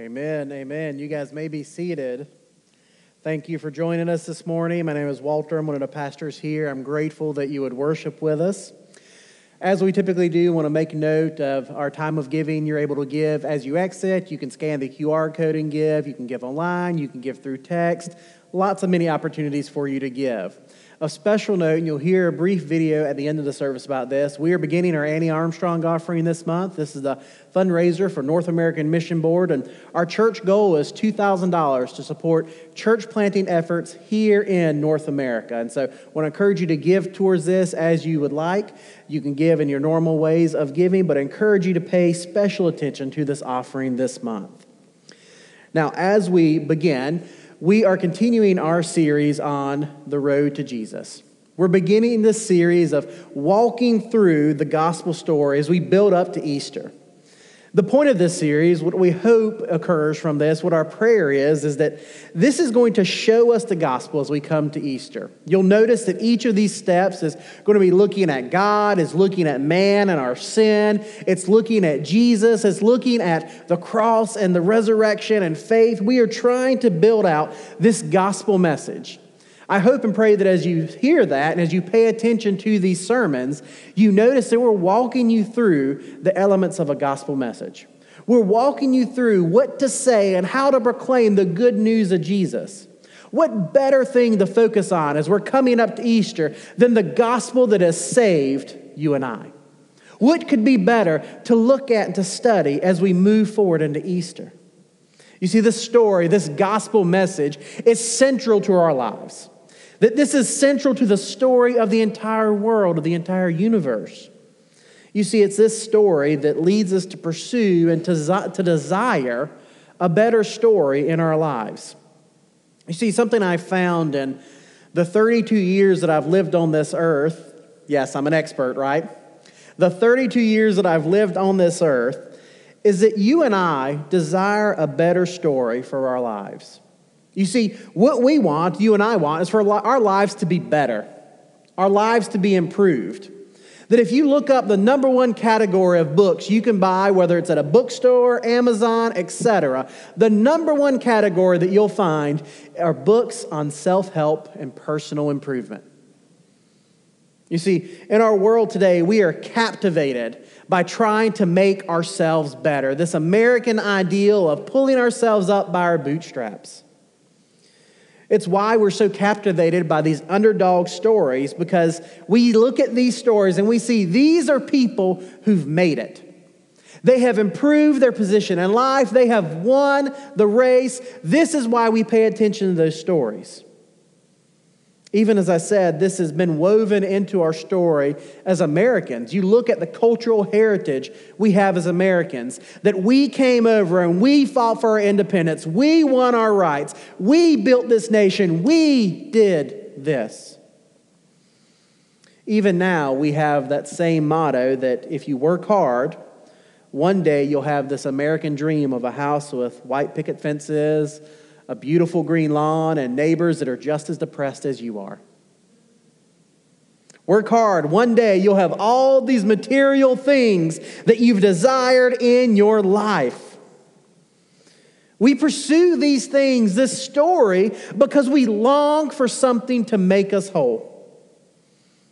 Amen. Amen. You guys may be seated. Thank you for joining us this morning. My name is Walter. I'm one of the pastors here. I'm grateful that you would worship with us. As we typically do, want to make note of our time of giving. You're able to give as you exit. You can scan the QR code and give. You can give online. You can give through text. Lots of many opportunities for you to give. A special note, and you'll hear a brief video at the end of the service about this. We are beginning our Annie Armstrong offering this month. This is the fundraiser for North American Mission Board, and our church goal is $2,000 to support church planting efforts here in North America. And so I want to encourage you to give towards this as you would like. You can give in your normal ways of giving, but I encourage you to pay special attention to this offering this month. Now, as we begin, we are continuing our series on the road to Jesus. We're beginning this series of walking through the gospel story as we build up to Easter. The point of this series, what we hope occurs from this, what our prayer is, is that this is going to show us the gospel as we come to Easter. You'll notice that each of these steps is going to be looking at God, is looking at man and our sin, it's looking at Jesus, it's looking at the cross and the resurrection and faith. We are trying to build out this gospel message. I hope and pray that as you hear that and as you pay attention to these sermons, you notice that we're walking you through the elements of a gospel message. We're walking you through what to say and how to proclaim the good news of Jesus. What better thing to focus on as we're coming up to Easter than the gospel that has saved you and I? What could be better to look at and to study as we move forward into Easter? You see, this story, this gospel message, is central to our lives. That this is central to the story of the entire world, of the entire universe. You see, it's this story that leads us to pursue and to, to desire a better story in our lives. You see, something I found in the 32 years that I've lived on this earth, yes, I'm an expert, right? The 32 years that I've lived on this earth is that you and I desire a better story for our lives. You see, what we want, you and I want, is for our lives to be better, our lives to be improved. That if you look up the number one category of books you can buy, whether it's at a bookstore, Amazon, etc., the number one category that you'll find are books on self help and personal improvement. You see, in our world today, we are captivated by trying to make ourselves better. This American ideal of pulling ourselves up by our bootstraps. It's why we're so captivated by these underdog stories because we look at these stories and we see these are people who've made it. They have improved their position in life, they have won the race. This is why we pay attention to those stories. Even as I said, this has been woven into our story as Americans. You look at the cultural heritage we have as Americans that we came over and we fought for our independence. We won our rights. We built this nation. We did this. Even now, we have that same motto that if you work hard, one day you'll have this American dream of a house with white picket fences a beautiful green lawn, and neighbors that are just as depressed as you are. Work hard. One day you'll have all these material things that you've desired in your life. We pursue these things, this story, because we long for something to make us whole.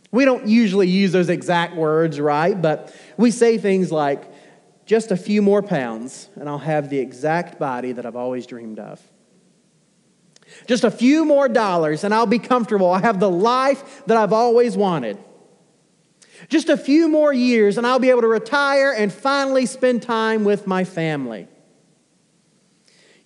We don't usually use those exact words, right? But we say things like, just a few more pounds, and I'll have the exact body that I've always dreamed of. Just a few more dollars and I'll be comfortable. I have the life that I've always wanted. Just a few more years and I'll be able to retire and finally spend time with my family.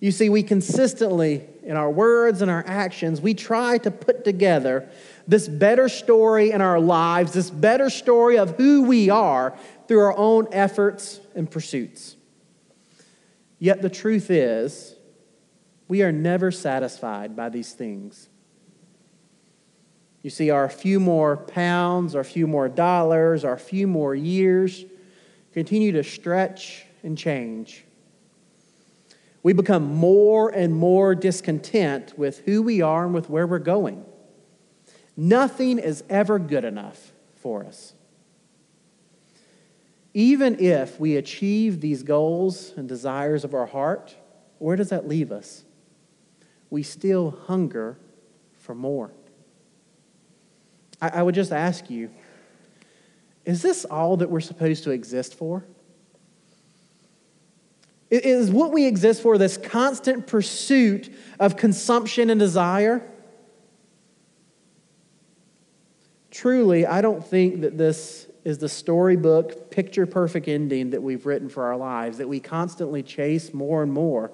You see, we consistently, in our words and our actions, we try to put together this better story in our lives, this better story of who we are through our own efforts and pursuits. Yet the truth is, we are never satisfied by these things. You see, our few more pounds, our few more dollars, our few more years continue to stretch and change. We become more and more discontent with who we are and with where we're going. Nothing is ever good enough for us. Even if we achieve these goals and desires of our heart, where does that leave us? We still hunger for more. I, I would just ask you is this all that we're supposed to exist for? Is what we exist for this constant pursuit of consumption and desire? Truly, I don't think that this is the storybook, picture perfect ending that we've written for our lives, that we constantly chase more and more.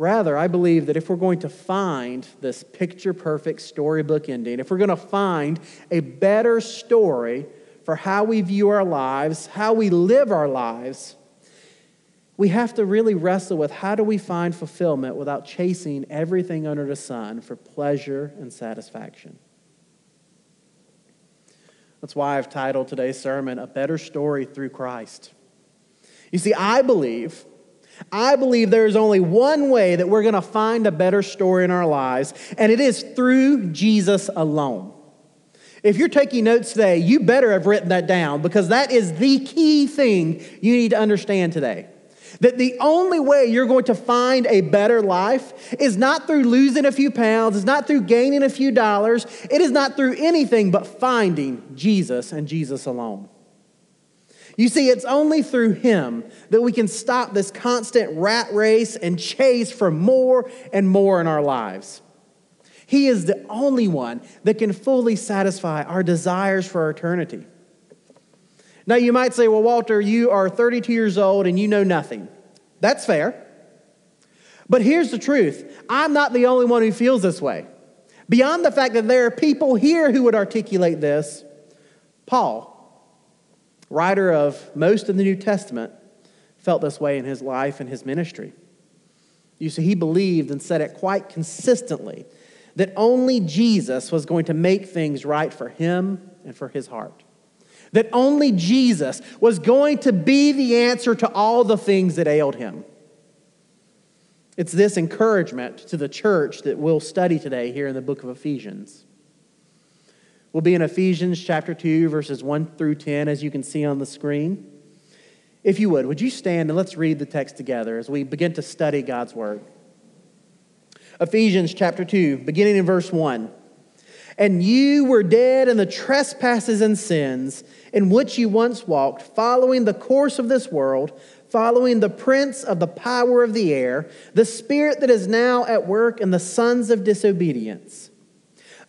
Rather, I believe that if we're going to find this picture perfect storybook ending, if we're going to find a better story for how we view our lives, how we live our lives, we have to really wrestle with how do we find fulfillment without chasing everything under the sun for pleasure and satisfaction. That's why I've titled today's sermon, A Better Story Through Christ. You see, I believe I believe there is only one way that we're going to find a better story in our lives, and it is through Jesus alone. If you're taking notes today, you better have written that down because that is the key thing you need to understand today. That the only way you're going to find a better life is not through losing a few pounds, it's not through gaining a few dollars, it is not through anything but finding Jesus and Jesus alone. You see, it's only through Him that we can stop this constant rat race and chase for more and more in our lives. He is the only one that can fully satisfy our desires for eternity. Now, you might say, well, Walter, you are 32 years old and you know nothing. That's fair. But here's the truth I'm not the only one who feels this way. Beyond the fact that there are people here who would articulate this, Paul, writer of most of the New Testament, felt this way in his life and his ministry. You see, he believed and said it quite consistently that only Jesus was going to make things right for him and for his heart. That only Jesus was going to be the answer to all the things that ailed him. It's this encouragement to the church that we'll study today here in the book of Ephesians. We'll be in Ephesians chapter 2, verses 1 through 10, as you can see on the screen. If you would, would you stand and let's read the text together as we begin to study God's word? Ephesians chapter 2, beginning in verse 1. And you were dead in the trespasses and sins in which you once walked, following the course of this world, following the prince of the power of the air, the spirit that is now at work in the sons of disobedience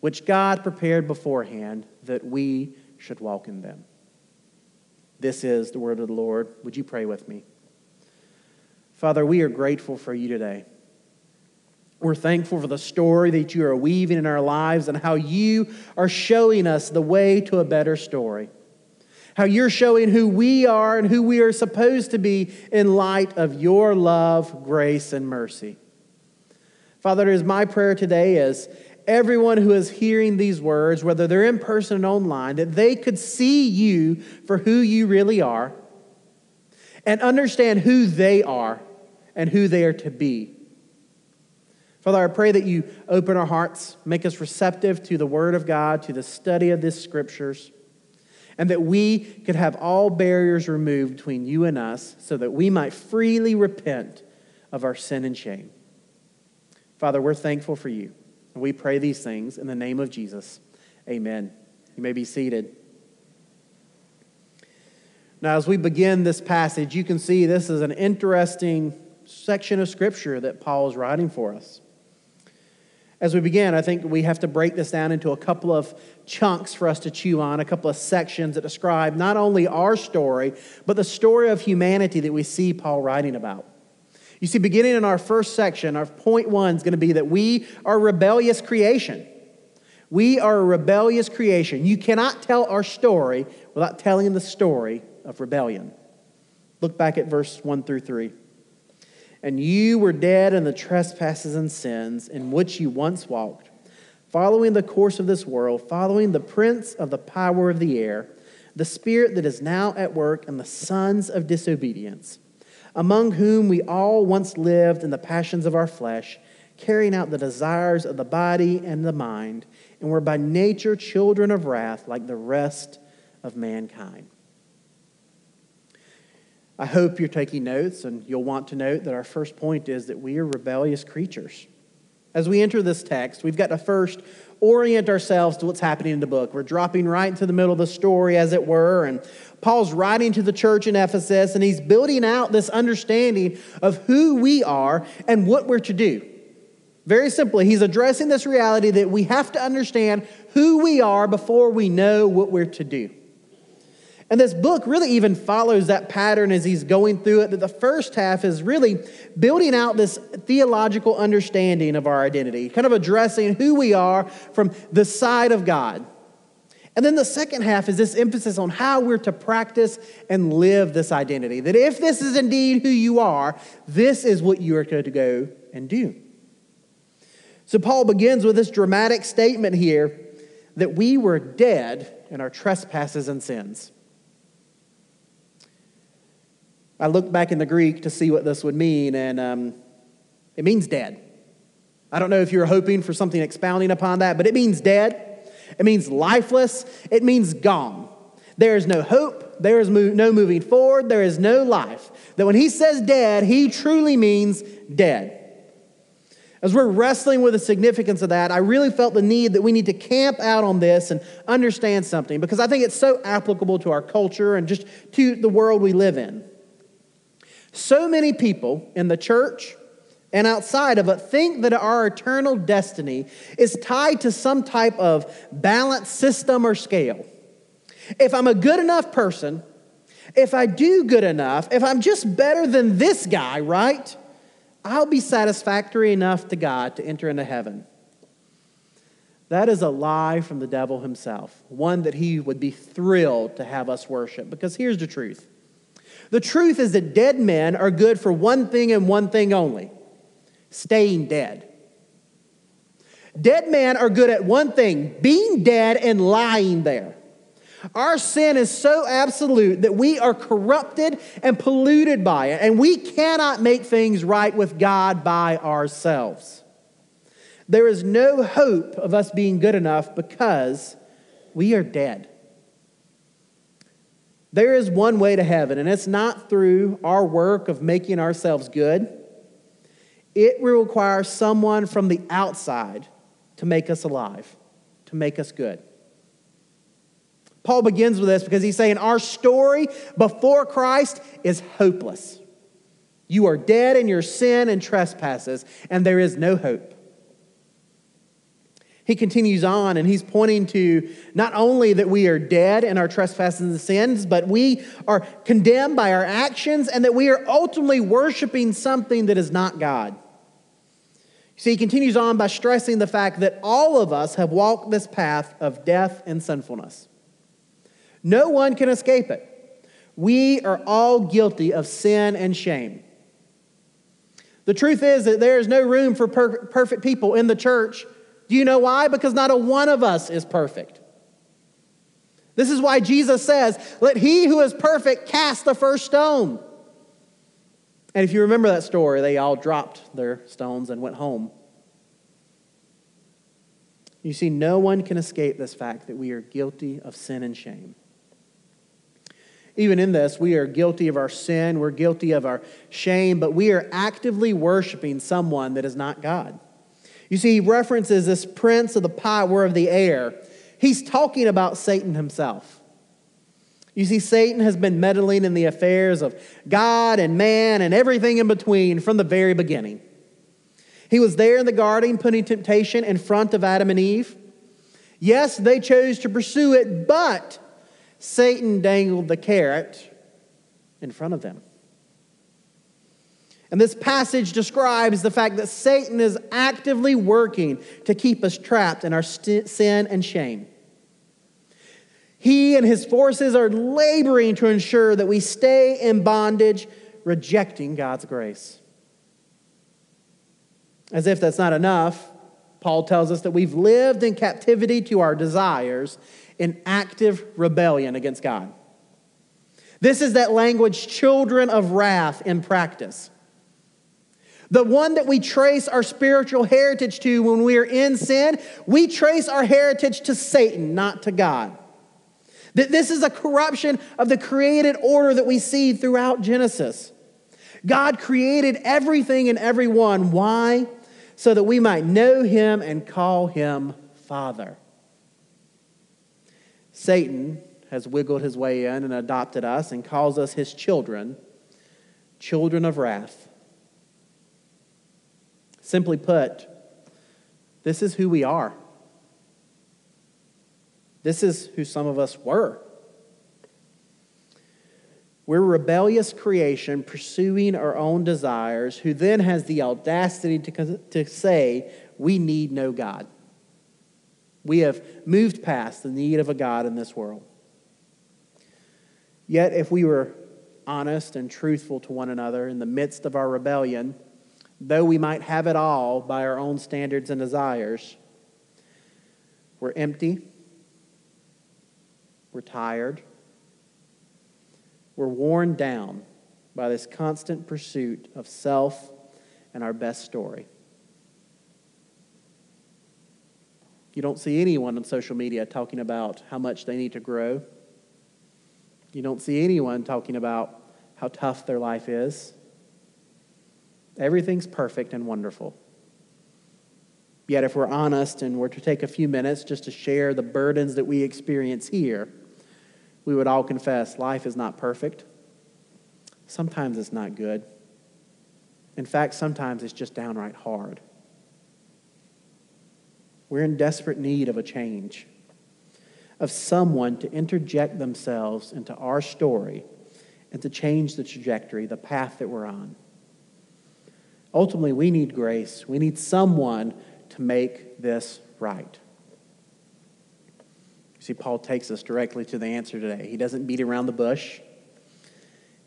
which God prepared beforehand that we should walk in them. This is the word of the Lord. Would you pray with me? Father, we are grateful for you today. We're thankful for the story that you are weaving in our lives and how you are showing us the way to a better story. How you're showing who we are and who we are supposed to be in light of your love, grace, and mercy. Father, it is my prayer today as everyone who is hearing these words, whether they're in person or online, that they could see you for who you really are and understand who they are and who they are to be. Father, I pray that you open our hearts, make us receptive to the Word of God, to the study of these scriptures, and that we could have all barriers removed between you and us so that we might freely repent of our sin and shame. Father, we're thankful for you. We pray these things in the name of Jesus. Amen. You may be seated. Now, as we begin this passage, you can see this is an interesting section of Scripture that Paul is writing for us. As we begin, I think we have to break this down into a couple of chunks for us to chew on, a couple of sections that describe not only our story, but the story of humanity that we see Paul writing about. You see, beginning in our first section, our point one is going to be that we are rebellious creation. We are a rebellious creation. You cannot tell our story without telling the story of rebellion. Look back at verse 1 through 3. And you were dead in the trespasses and sins in which you once walked, following the course of this world, following the prince of the power of the air, the spirit that is now at work in the sons of disobedience, among whom we all once lived in the passions of our flesh, carrying out the desires of the body and the mind, and were by nature children of wrath like the rest of mankind. I hope you're taking notes, and you'll want to note that our first point is that we are rebellious creatures. As we enter this text, we've got to first orient ourselves to what's happening in the book. We're dropping right into the middle of the story, as it were, and Paul's writing to the church in Ephesus, and he's building out this understanding of who we are and what we're to do. Very simply, he's addressing this reality that we have to understand who we are before we know what we're to do. And this book really even follows that pattern as he's going through it. That the first half is really building out this theological understanding of our identity, kind of addressing who we are from the side of God. And then the second half is this emphasis on how we're to practice and live this identity. That if this is indeed who you are, this is what you are going to go and do. So Paul begins with this dramatic statement here that we were dead in our trespasses and sins. I looked back in the Greek to see what this would mean, and um, it means dead. I don't know if you're hoping for something expounding upon that, but it means dead. It means lifeless. It means gone. There is no hope. There is no moving forward. There is no life. That when he says dead, he truly means dead. As we're wrestling with the significance of that, I really felt the need that we need to camp out on this and understand something because I think it's so applicable to our culture and just to the world we live in. So many people in the church and outside of it think that our eternal destiny is tied to some type of balance system or scale. If I'm a good enough person, if I do good enough, if I'm just better than this guy, right? I'll be satisfactory enough to God to enter into heaven. That is a lie from the devil himself, one that he would be thrilled to have us worship. Because here's the truth the truth is that dead men are good for one thing and one thing only staying dead. Dead men are good at one thing being dead and lying there. Our sin is so absolute that we are corrupted and polluted by it, and we cannot make things right with God by ourselves. There is no hope of us being good enough because we are dead. There is one way to heaven, and it's not through our work of making ourselves good. It will require someone from the outside to make us alive, to make us good. Paul begins with this because he's saying our story before Christ is hopeless. You are dead in your sin and trespasses, and there is no hope. He continues on and he's pointing to not only that we are dead in our trespasses and sins, but we are condemned by our actions and that we are ultimately worshiping something that is not God. See, he continues on by stressing the fact that all of us have walked this path of death and sinfulness. No one can escape it. We are all guilty of sin and shame. The truth is that there is no room for per- perfect people in the church do you know why? Because not a one of us is perfect. This is why Jesus says, Let he who is perfect cast the first stone. And if you remember that story, they all dropped their stones and went home. You see, no one can escape this fact that we are guilty of sin and shame. Even in this, we are guilty of our sin, we're guilty of our shame, but we are actively worshiping someone that is not God. You see, he references this prince of the power of the air. He's talking about Satan himself. You see, Satan has been meddling in the affairs of God and man and everything in between from the very beginning. He was there in the garden putting temptation in front of Adam and Eve. Yes, they chose to pursue it, but Satan dangled the carrot in front of them. And this passage describes the fact that Satan is actively working to keep us trapped in our st- sin and shame. He and his forces are laboring to ensure that we stay in bondage, rejecting God's grace. As if that's not enough, Paul tells us that we've lived in captivity to our desires in active rebellion against God. This is that language, children of wrath, in practice. The one that we trace our spiritual heritage to when we are in sin, we trace our heritage to Satan, not to God. That this is a corruption of the created order that we see throughout Genesis. God created everything and everyone. Why? So that we might know him and call him Father. Satan has wiggled his way in and adopted us and calls us his children, children of wrath. Simply put, this is who we are. This is who some of us were. We're rebellious creation pursuing our own desires, who then has the audacity to, to say, We need no God. We have moved past the need of a God in this world. Yet, if we were honest and truthful to one another in the midst of our rebellion, though we might have it all by our own standards and desires, we're empty we're tired. We're worn down by this constant pursuit of self and our best story. You don't see anyone on social media talking about how much they need to grow. You don't see anyone talking about how tough their life is. Everything's perfect and wonderful. Yet, if we're honest and we're to take a few minutes just to share the burdens that we experience here, we would all confess life is not perfect. Sometimes it's not good. In fact, sometimes it's just downright hard. We're in desperate need of a change, of someone to interject themselves into our story and to change the trajectory, the path that we're on. Ultimately, we need grace. We need someone to make this right. You see, Paul takes us directly to the answer today. He doesn't beat around the bush.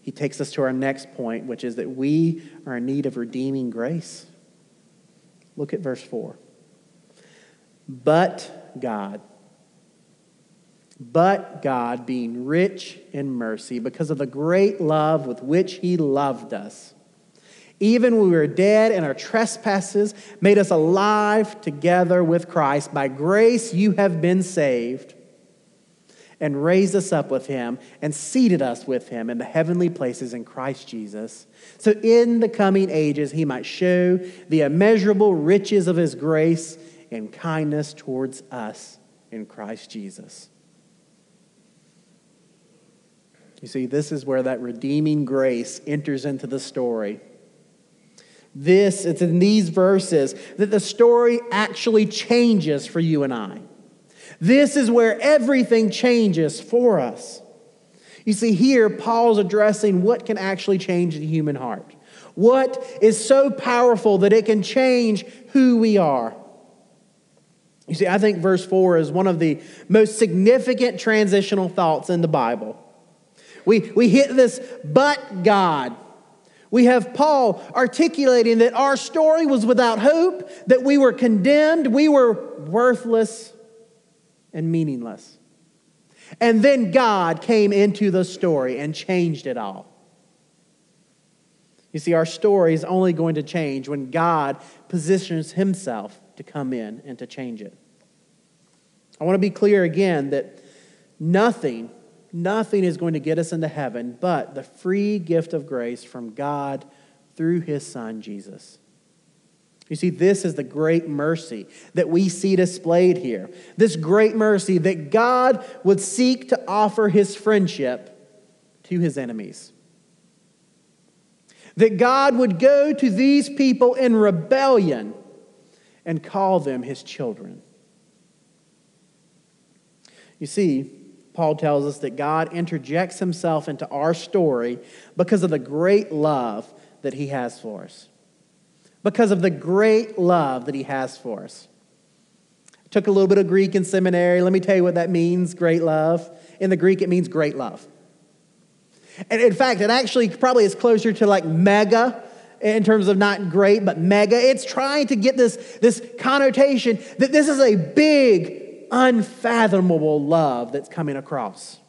He takes us to our next point, which is that we are in need of redeeming grace. Look at verse 4. But God, but God, being rich in mercy, because of the great love with which He loved us, even when we were dead in our trespasses, made us alive together with Christ. By grace you have been saved and raised us up with him and seated us with him in the heavenly places in Christ Jesus. So in the coming ages, he might show the immeasurable riches of his grace and kindness towards us in Christ Jesus. You see, this is where that redeeming grace enters into the story. This, it's in these verses that the story actually changes for you and I. This is where everything changes for us. You see, here, Paul's addressing what can actually change the human heart. What is so powerful that it can change who we are. You see, I think verse 4 is one of the most significant transitional thoughts in the Bible. We, we hit this, but God. We have Paul articulating that our story was without hope, that we were condemned, we were worthless, and meaningless. And then God came into the story and changed it all. You see, our story is only going to change when God positions himself to come in and to change it. I want to be clear again that nothing, nothing is going to get us into heaven but the free gift of grace from God through his son, Jesus. You see, this is the great mercy that we see displayed here. This great mercy that God would seek to offer his friendship to his enemies. That God would go to these people in rebellion and call them his children. You see, Paul tells us that God interjects himself into our story because of the great love that he has for us because of the great love that he has for us. I took a little bit of Greek in seminary. Let me tell you what that means great love. In the Greek, it means great love. And in fact, it actually probably is closer to like mega in terms of not great, but mega. It's trying to get this, this connotation that this is a big, unfathomable love that's coming across.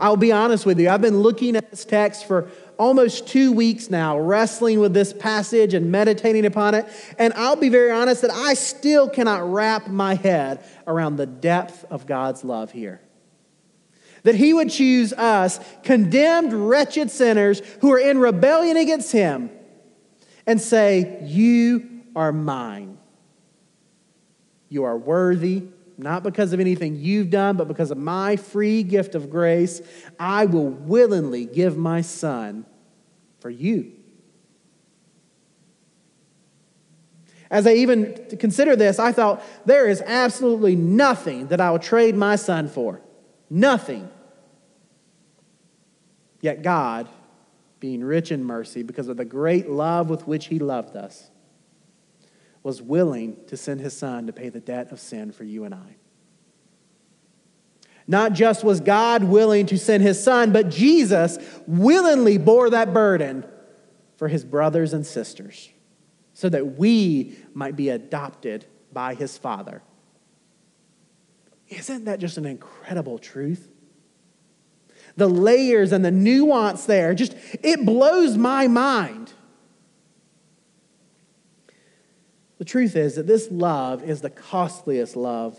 I'll be honest with you, I've been looking at this text for almost two weeks now, wrestling with this passage and meditating upon it. And I'll be very honest that I still cannot wrap my head around the depth of God's love here. That He would choose us, condemned, wretched sinners who are in rebellion against Him, and say, You are mine. You are worthy not because of anything you've done, but because of my free gift of grace, I will willingly give my son for you. As I even consider this, I thought there is absolutely nothing that I will trade my son for. Nothing. Yet God, being rich in mercy because of the great love with which he loved us, was willing to send his son to pay the debt of sin for you and I. Not just was God willing to send his son, but Jesus willingly bore that burden for his brothers and sisters so that we might be adopted by his father. Isn't that just an incredible truth? The layers and the nuance there, just it blows my mind. The truth is that this love is the costliest love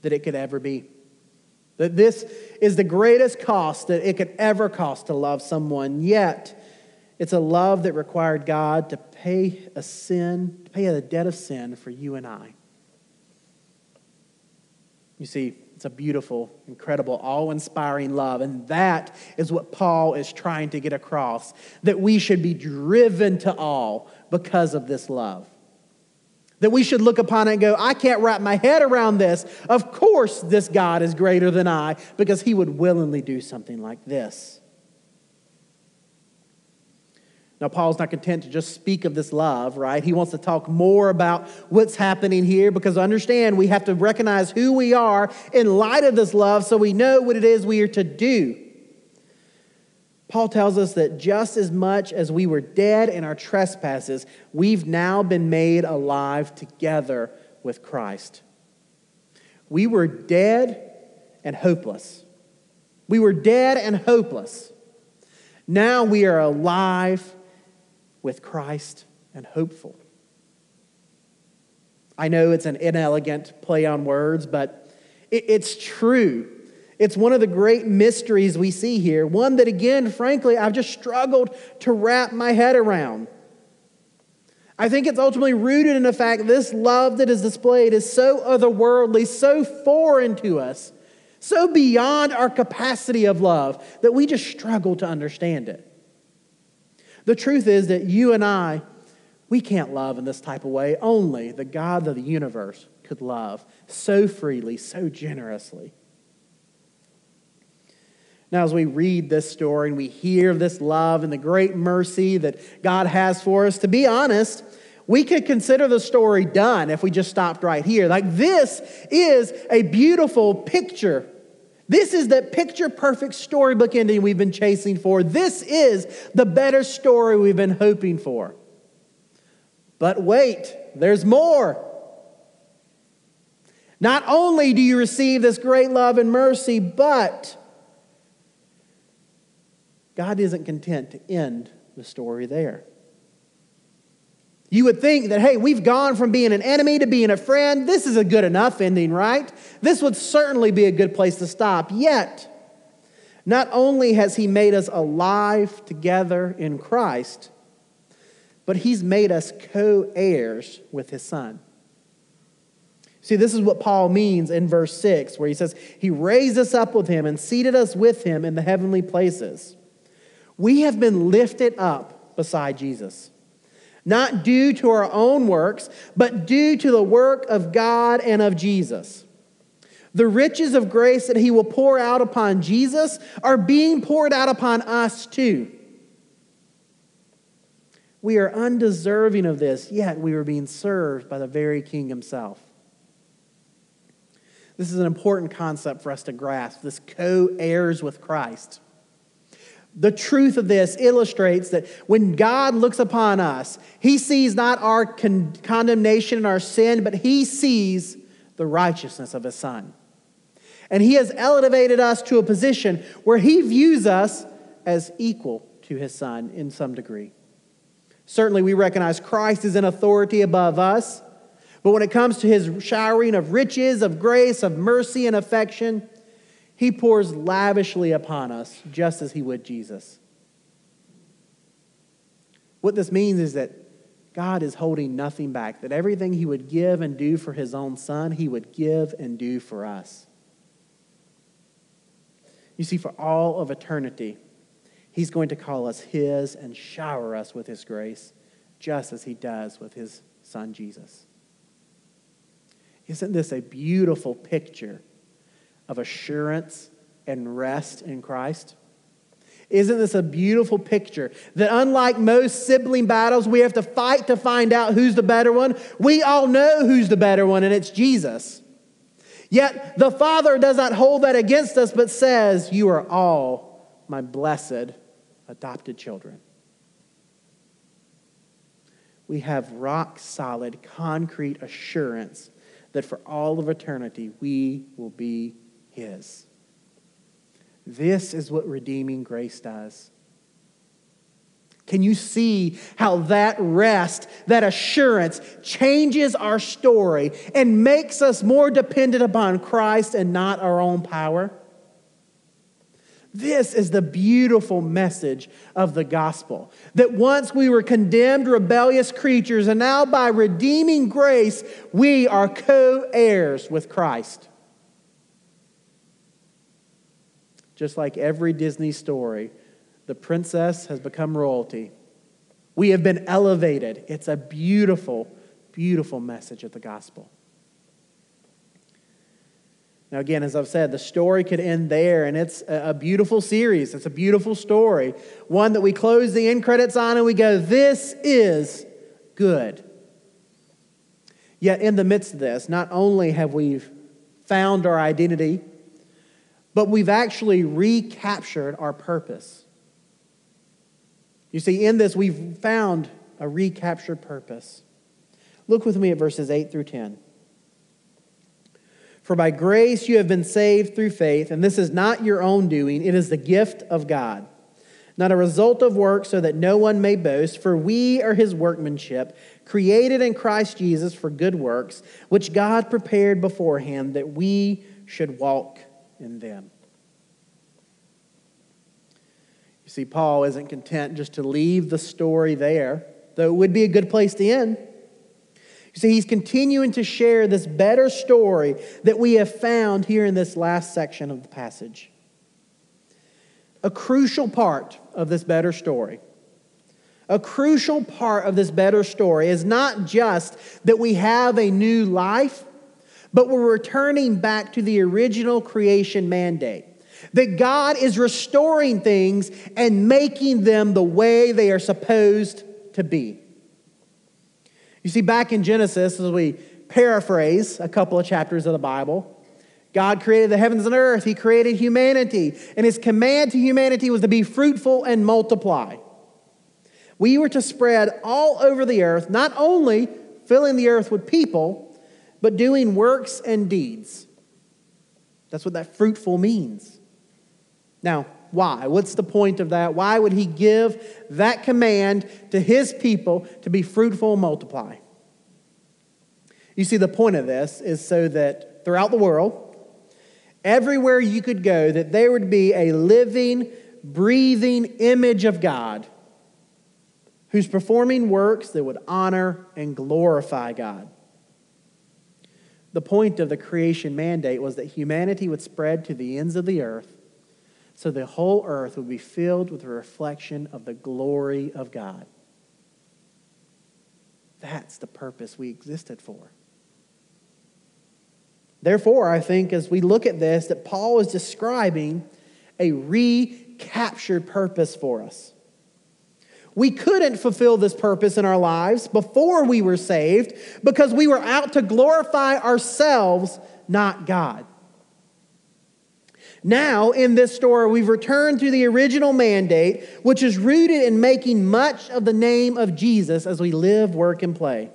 that it could ever be. That this is the greatest cost that it could ever cost to love someone. Yet, it's a love that required God to pay a sin, to pay a debt of sin for you and I. You see, it's a beautiful, incredible, awe inspiring love. And that is what Paul is trying to get across that we should be driven to awe because of this love. That we should look upon it and go, I can't wrap my head around this. Of course, this God is greater than I because he would willingly do something like this. Now, Paul's not content to just speak of this love, right? He wants to talk more about what's happening here because understand we have to recognize who we are in light of this love so we know what it is we are to do. Paul tells us that just as much as we were dead in our trespasses, we've now been made alive together with Christ. We were dead and hopeless. We were dead and hopeless. Now we are alive with Christ and hopeful. I know it's an inelegant play on words, but it's true it's one of the great mysteries we see here, one that, again, frankly, I've just struggled to wrap my head around. I think it's ultimately rooted in the fact this love that is displayed is so otherworldly, so foreign to us, so beyond our capacity of love that we just struggle to understand it. The truth is that you and I, we can't love in this type of way. Only the God of the universe could love so freely, so generously. Now, as we read this story and we hear this love and the great mercy that God has for us, to be honest, we could consider the story done if we just stopped right here. Like, this is a beautiful picture. This is the picture perfect storybook ending we've been chasing for. This is the better story we've been hoping for. But wait, there's more. Not only do you receive this great love and mercy, but God isn't content to end the story there. You would think that, hey, we've gone from being an enemy to being a friend. This is a good enough ending, right? This would certainly be a good place to stop. Yet, not only has He made us alive together in Christ, but he's made us co heirs with his son. See, this is what Paul means in verse 6, where he says, He raised us up with him and seated us with him in the heavenly places. We have been lifted up beside Jesus, not due to our own works, but due to the work of God and of Jesus. The riches of grace that he will pour out upon Jesus are being poured out upon us too. We are undeserving of this, yet we are being served by the very King himself. This is an important concept for us to grasp this co heirs with Christ. The truth of this illustrates that when God looks upon us, he sees not our con- condemnation and our sin, but he sees the righteousness of his Son. And He has elevated us to a position where He views us as equal to His Son in some degree. Certainly, we recognize Christ is in authority above us, but when it comes to His showering of riches, of grace, of mercy, and affection, He pours lavishly upon us, just as He would Jesus. What this means is that God is holding nothing back, that everything He would give and do for His own Son, He would give and do for us. You see, for all of eternity, He's going to call us His and shower us with His grace, just as He does with His Son Jesus. Isn't this a beautiful picture of assurance and rest in Christ? Isn't this a beautiful picture that unlike most sibling battles, we have to fight to find out who's the better one? We all know who's the better one, and it's Jesus. Yet the Father does not hold that against us, but says, You are all my blessed adopted children. We have rock solid, concrete assurance that for all of eternity we will be His. This is what redeeming grace does. Can you see how that rest, that assurance changes our story and makes us more dependent upon Christ and not our own power? This is the beautiful message of the gospel. That once we were condemned, rebellious creatures, and now by redeeming grace, we are co heirs with Christ. Just like every Disney story, the princess has become royalty. We have been elevated. It's a beautiful, beautiful message of the gospel. Now, again, as I've said, the story could end there, and it's a beautiful series. It's a beautiful story. One that we close the end credits on and we go, This is good. Yet, in the midst of this, not only have we found our identity, but we've actually recaptured our purpose. You see, in this, we've found a recaptured purpose. Look with me at verses 8 through 10. For by grace you have been saved through faith, and this is not your own doing, it is the gift of God. Not a result of work, so that no one may boast, for we are his workmanship, created in Christ Jesus for good works, which God prepared beforehand that we should walk in them. You see, Paul isn't content just to leave the story there, though it would be a good place to end. You see, he's continuing to share this better story that we have found here in this last section of the passage. A crucial part of this better story, a crucial part of this better story is not just that we have a new life, but we're returning back to the original creation mandate. That God is restoring things and making them the way they are supposed to be. You see, back in Genesis, as we paraphrase a couple of chapters of the Bible, God created the heavens and earth, He created humanity, and His command to humanity was to be fruitful and multiply. We were to spread all over the earth, not only filling the earth with people, but doing works and deeds. That's what that fruitful means. Now, why? What's the point of that? Why would he give that command to his people to be fruitful and multiply? You see, the point of this is so that throughout the world, everywhere you could go, that there would be a living, breathing image of God who's performing works that would honor and glorify God. The point of the creation mandate was that humanity would spread to the ends of the earth so the whole earth would be filled with a reflection of the glory of God. That's the purpose we existed for. Therefore, I think as we look at this, that Paul is describing a recaptured purpose for us. We couldn't fulfill this purpose in our lives before we were saved because we were out to glorify ourselves, not God. Now, in this story, we've returned to the original mandate, which is rooted in making much of the name of Jesus as we live, work, and play.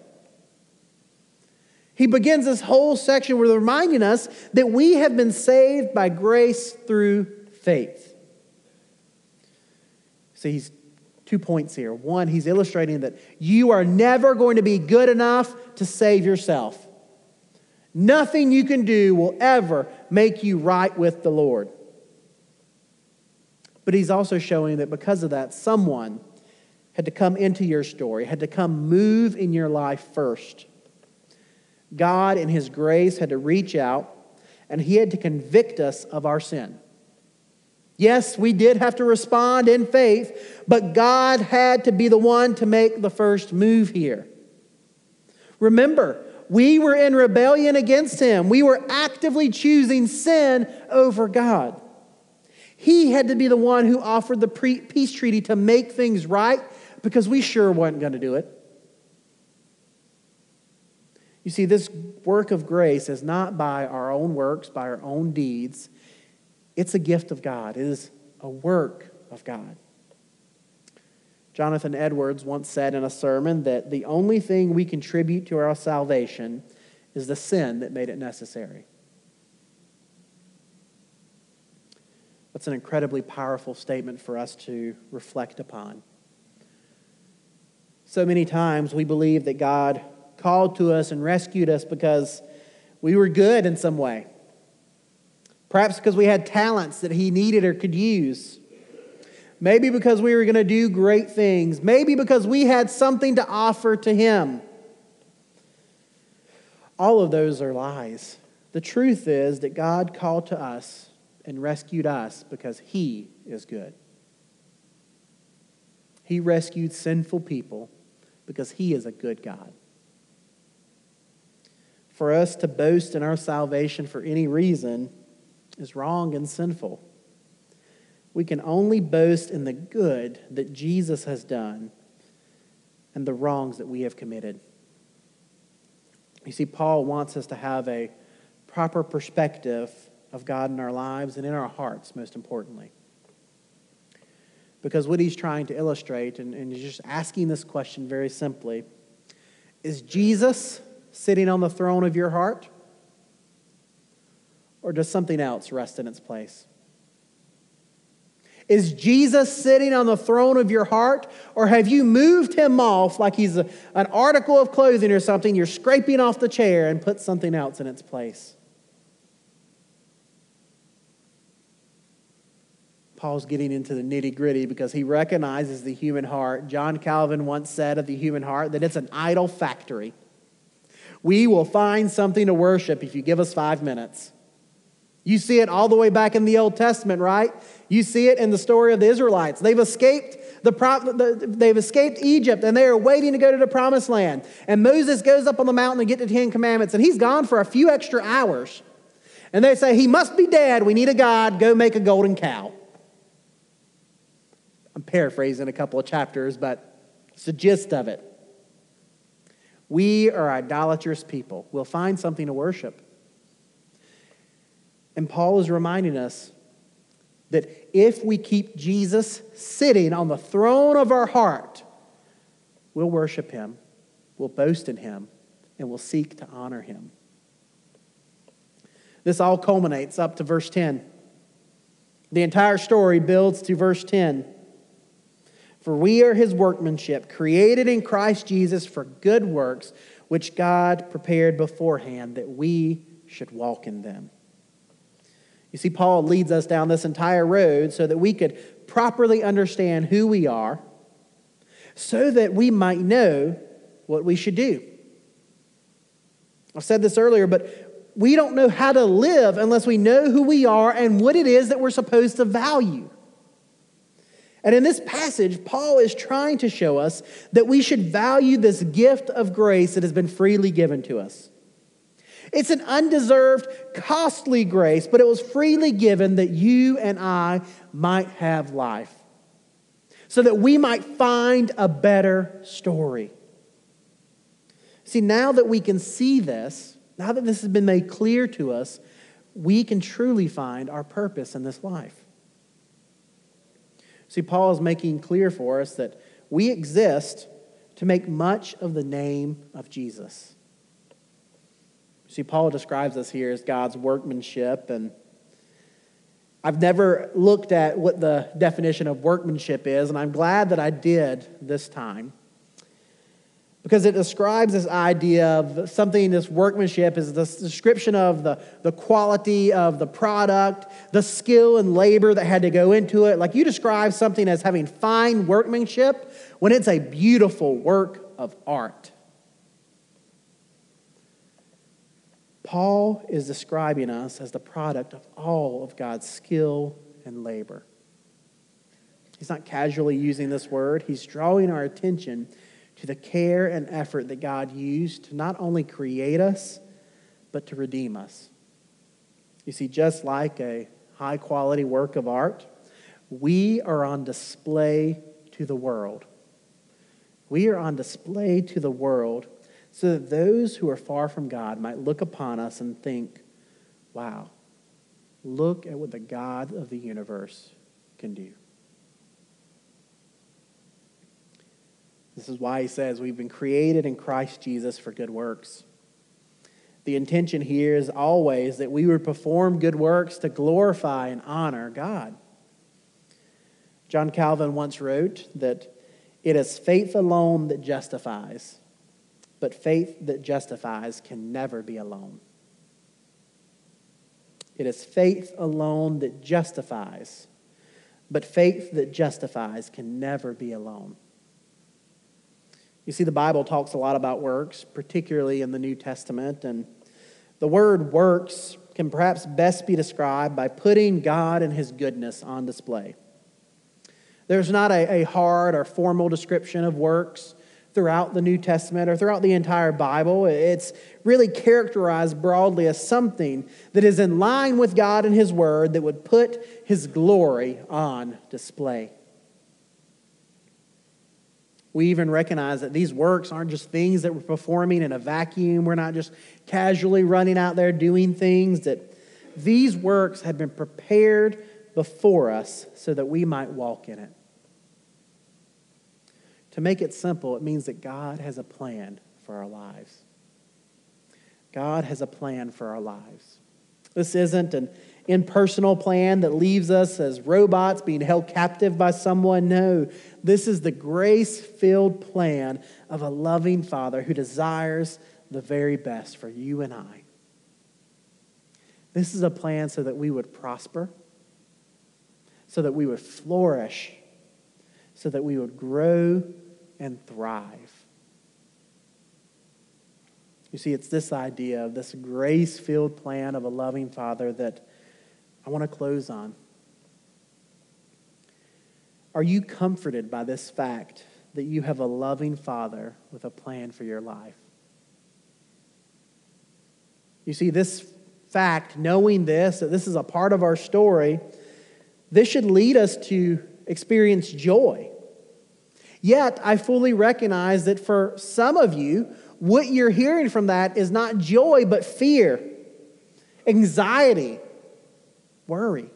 He begins this whole section with reminding us that we have been saved by grace through faith. See, he's two points here. One, he's illustrating that you are never going to be good enough to save yourself. Nothing you can do will ever make you right with the Lord. But he's also showing that because of that, someone had to come into your story, had to come move in your life first. God, in his grace, had to reach out and he had to convict us of our sin. Yes, we did have to respond in faith, but God had to be the one to make the first move here. Remember, we were in rebellion against Him. We were actively choosing sin over God. He had to be the one who offered the peace treaty to make things right because we sure weren't going to do it. You see, this work of grace is not by our own works, by our own deeds. It's a gift of God, it is a work of God. Jonathan Edwards once said in a sermon that the only thing we contribute to our salvation is the sin that made it necessary. That's an incredibly powerful statement for us to reflect upon. So many times we believe that God called to us and rescued us because we were good in some way. Perhaps because we had talents that he needed or could use. Maybe because we were going to do great things. Maybe because we had something to offer to him. All of those are lies. The truth is that God called to us and rescued us because he is good. He rescued sinful people because he is a good God. For us to boast in our salvation for any reason is wrong and sinful. We can only boast in the good that Jesus has done and the wrongs that we have committed. You see, Paul wants us to have a proper perspective of God in our lives and in our hearts, most importantly. Because what he's trying to illustrate, and, and he's just asking this question very simply is Jesus sitting on the throne of your heart? Or does something else rest in its place? Is Jesus sitting on the throne of your heart? Or have you moved him off like he's a, an article of clothing or something? You're scraping off the chair and put something else in its place. Paul's getting into the nitty gritty because he recognizes the human heart. John Calvin once said of the human heart that it's an idol factory. We will find something to worship if you give us five minutes. You see it all the way back in the Old Testament, right? You see it in the story of the Israelites. They've escaped the, they've escaped Egypt and they are waiting to go to the promised land. And Moses goes up on the mountain to get the Ten Commandments, and he's gone for a few extra hours. And they say, He must be dead. We need a God. Go make a golden cow. I'm paraphrasing a couple of chapters, but it's the gist of it. We are idolatrous people. We'll find something to worship. And Paul is reminding us that if we keep Jesus sitting on the throne of our heart, we'll worship him, we'll boast in him, and we'll seek to honor him. This all culminates up to verse 10. The entire story builds to verse 10. For we are his workmanship, created in Christ Jesus for good works, which God prepared beforehand that we should walk in them. You see, Paul leads us down this entire road so that we could properly understand who we are, so that we might know what we should do. I've said this earlier, but we don't know how to live unless we know who we are and what it is that we're supposed to value. And in this passage, Paul is trying to show us that we should value this gift of grace that has been freely given to us. It's an undeserved, costly grace, but it was freely given that you and I might have life, so that we might find a better story. See, now that we can see this, now that this has been made clear to us, we can truly find our purpose in this life. See, Paul is making clear for us that we exist to make much of the name of Jesus. See, Paul describes us here as God's workmanship, and I've never looked at what the definition of workmanship is, and I'm glad that I did this time because it describes this idea of something, this workmanship is the description of the, the quality of the product, the skill and labor that had to go into it. Like you describe something as having fine workmanship when it's a beautiful work of art. Paul is describing us as the product of all of God's skill and labor. He's not casually using this word, he's drawing our attention to the care and effort that God used to not only create us, but to redeem us. You see, just like a high quality work of art, we are on display to the world. We are on display to the world so that those who are far from God might look upon us and think, wow, look at what the God of the universe can do. This is why he says we've been created in Christ Jesus for good works. The intention here is always that we would perform good works to glorify and honor God. John Calvin once wrote that it is faith alone that justifies, but faith that justifies can never be alone. It is faith alone that justifies, but faith that justifies can never be alone. You see, the Bible talks a lot about works, particularly in the New Testament, and the word works can perhaps best be described by putting God and His goodness on display. There's not a, a hard or formal description of works throughout the New Testament or throughout the entire Bible. It's really characterized broadly as something that is in line with God and His Word that would put His glory on display. We even recognize that these works aren't just things that we're performing in a vacuum. We're not just casually running out there doing things, that these works have been prepared before us so that we might walk in it. To make it simple, it means that God has a plan for our lives. God has a plan for our lives. This isn't an impersonal plan that leaves us as robots being held captive by someone. No, this is the grace filled plan of a loving Father who desires the very best for you and I. This is a plan so that we would prosper, so that we would flourish, so that we would grow and thrive. You see, it's this idea of this grace filled plan of a loving Father that I want to close on. Are you comforted by this fact that you have a loving Father with a plan for your life? You see, this fact, knowing this, that this is a part of our story, this should lead us to experience joy. Yet, I fully recognize that for some of you, what you're hearing from that is not joy, but fear, anxiety, worry.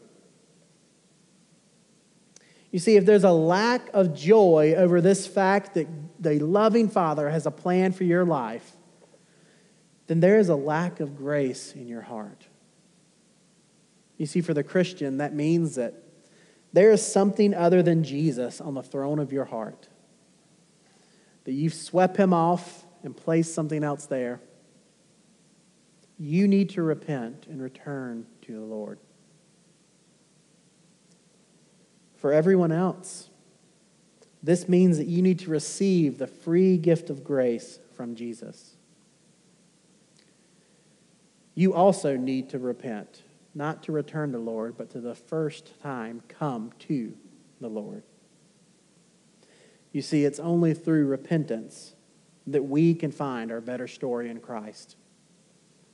You see, if there's a lack of joy over this fact that the loving Father has a plan for your life, then there is a lack of grace in your heart. You see, for the Christian, that means that there is something other than Jesus on the throne of your heart. That you've swept him off and placed something else there. You need to repent and return to the Lord. For everyone else, This means that you need to receive the free gift of grace from Jesus. You also need to repent, not to return to the Lord, but to the first time come to the Lord. You see, it's only through repentance that we can find our better story in Christ.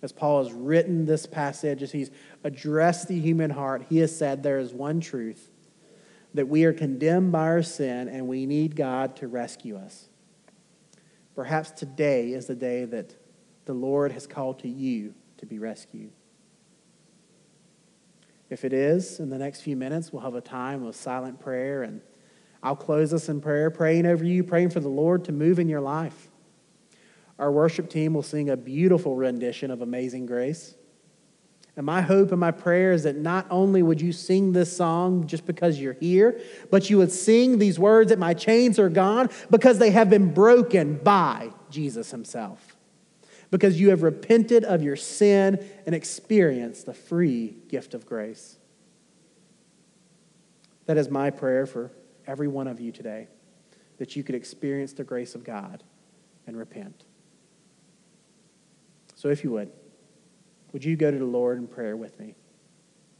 As Paul has written this passage, as he's addressed the human heart, he has said there is one truth that we are condemned by our sin and we need God to rescue us. Perhaps today is the day that the Lord has called to you to be rescued. If it is, in the next few minutes, we'll have a time of silent prayer, and I'll close us in prayer, praying over you, praying for the Lord to move in your life. Our worship team will sing a beautiful rendition of Amazing Grace. And my hope and my prayer is that not only would you sing this song just because you're here, but you would sing these words that my chains are gone because they have been broken by Jesus Himself. Because you have repented of your sin and experienced the free gift of grace. That is my prayer for every one of you today, that you could experience the grace of God and repent. So, if you would, would you go to the Lord in prayer with me?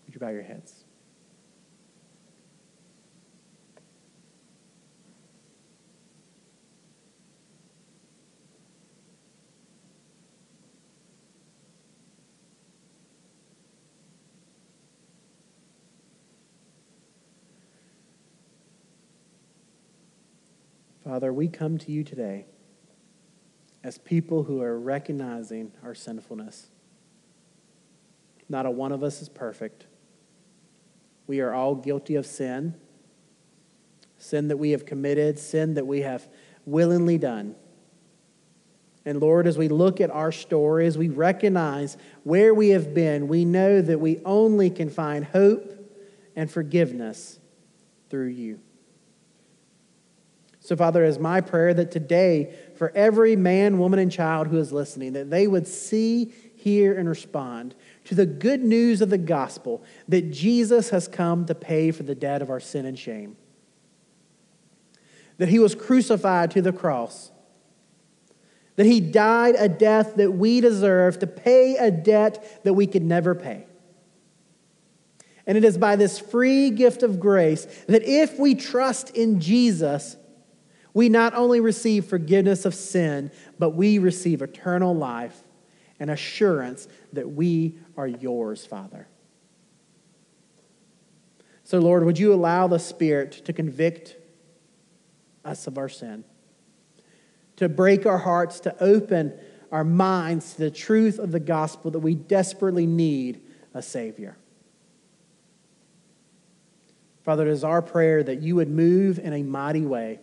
Would you bow your heads? Father, we come to you today as people who are recognizing our sinfulness. Not a one of us is perfect. We are all guilty of sin sin that we have committed, sin that we have willingly done. And Lord, as we look at our story, as we recognize where we have been, we know that we only can find hope and forgiveness through you. So, Father, is my prayer that today, for every man, woman, and child who is listening, that they would see, hear, and respond to the good news of the gospel that Jesus has come to pay for the debt of our sin and shame. That he was crucified to the cross. That he died a death that we deserve to pay a debt that we could never pay. And it is by this free gift of grace that if we trust in Jesus, we not only receive forgiveness of sin, but we receive eternal life and assurance that we are yours, Father. So, Lord, would you allow the Spirit to convict us of our sin, to break our hearts, to open our minds to the truth of the gospel that we desperately need a Savior. Father, it is our prayer that you would move in a mighty way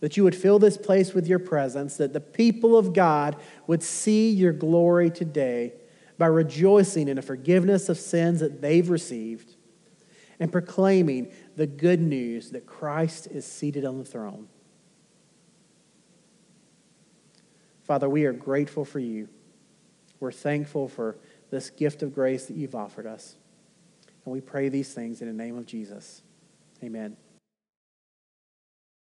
that you would fill this place with your presence, that the people of God would see your glory today by rejoicing in the forgiveness of sins that they've received and proclaiming the good news that Christ is seated on the throne. Father, we are grateful for you. We're thankful for this gift of grace that you've offered us. And we pray these things in the name of Jesus. Amen.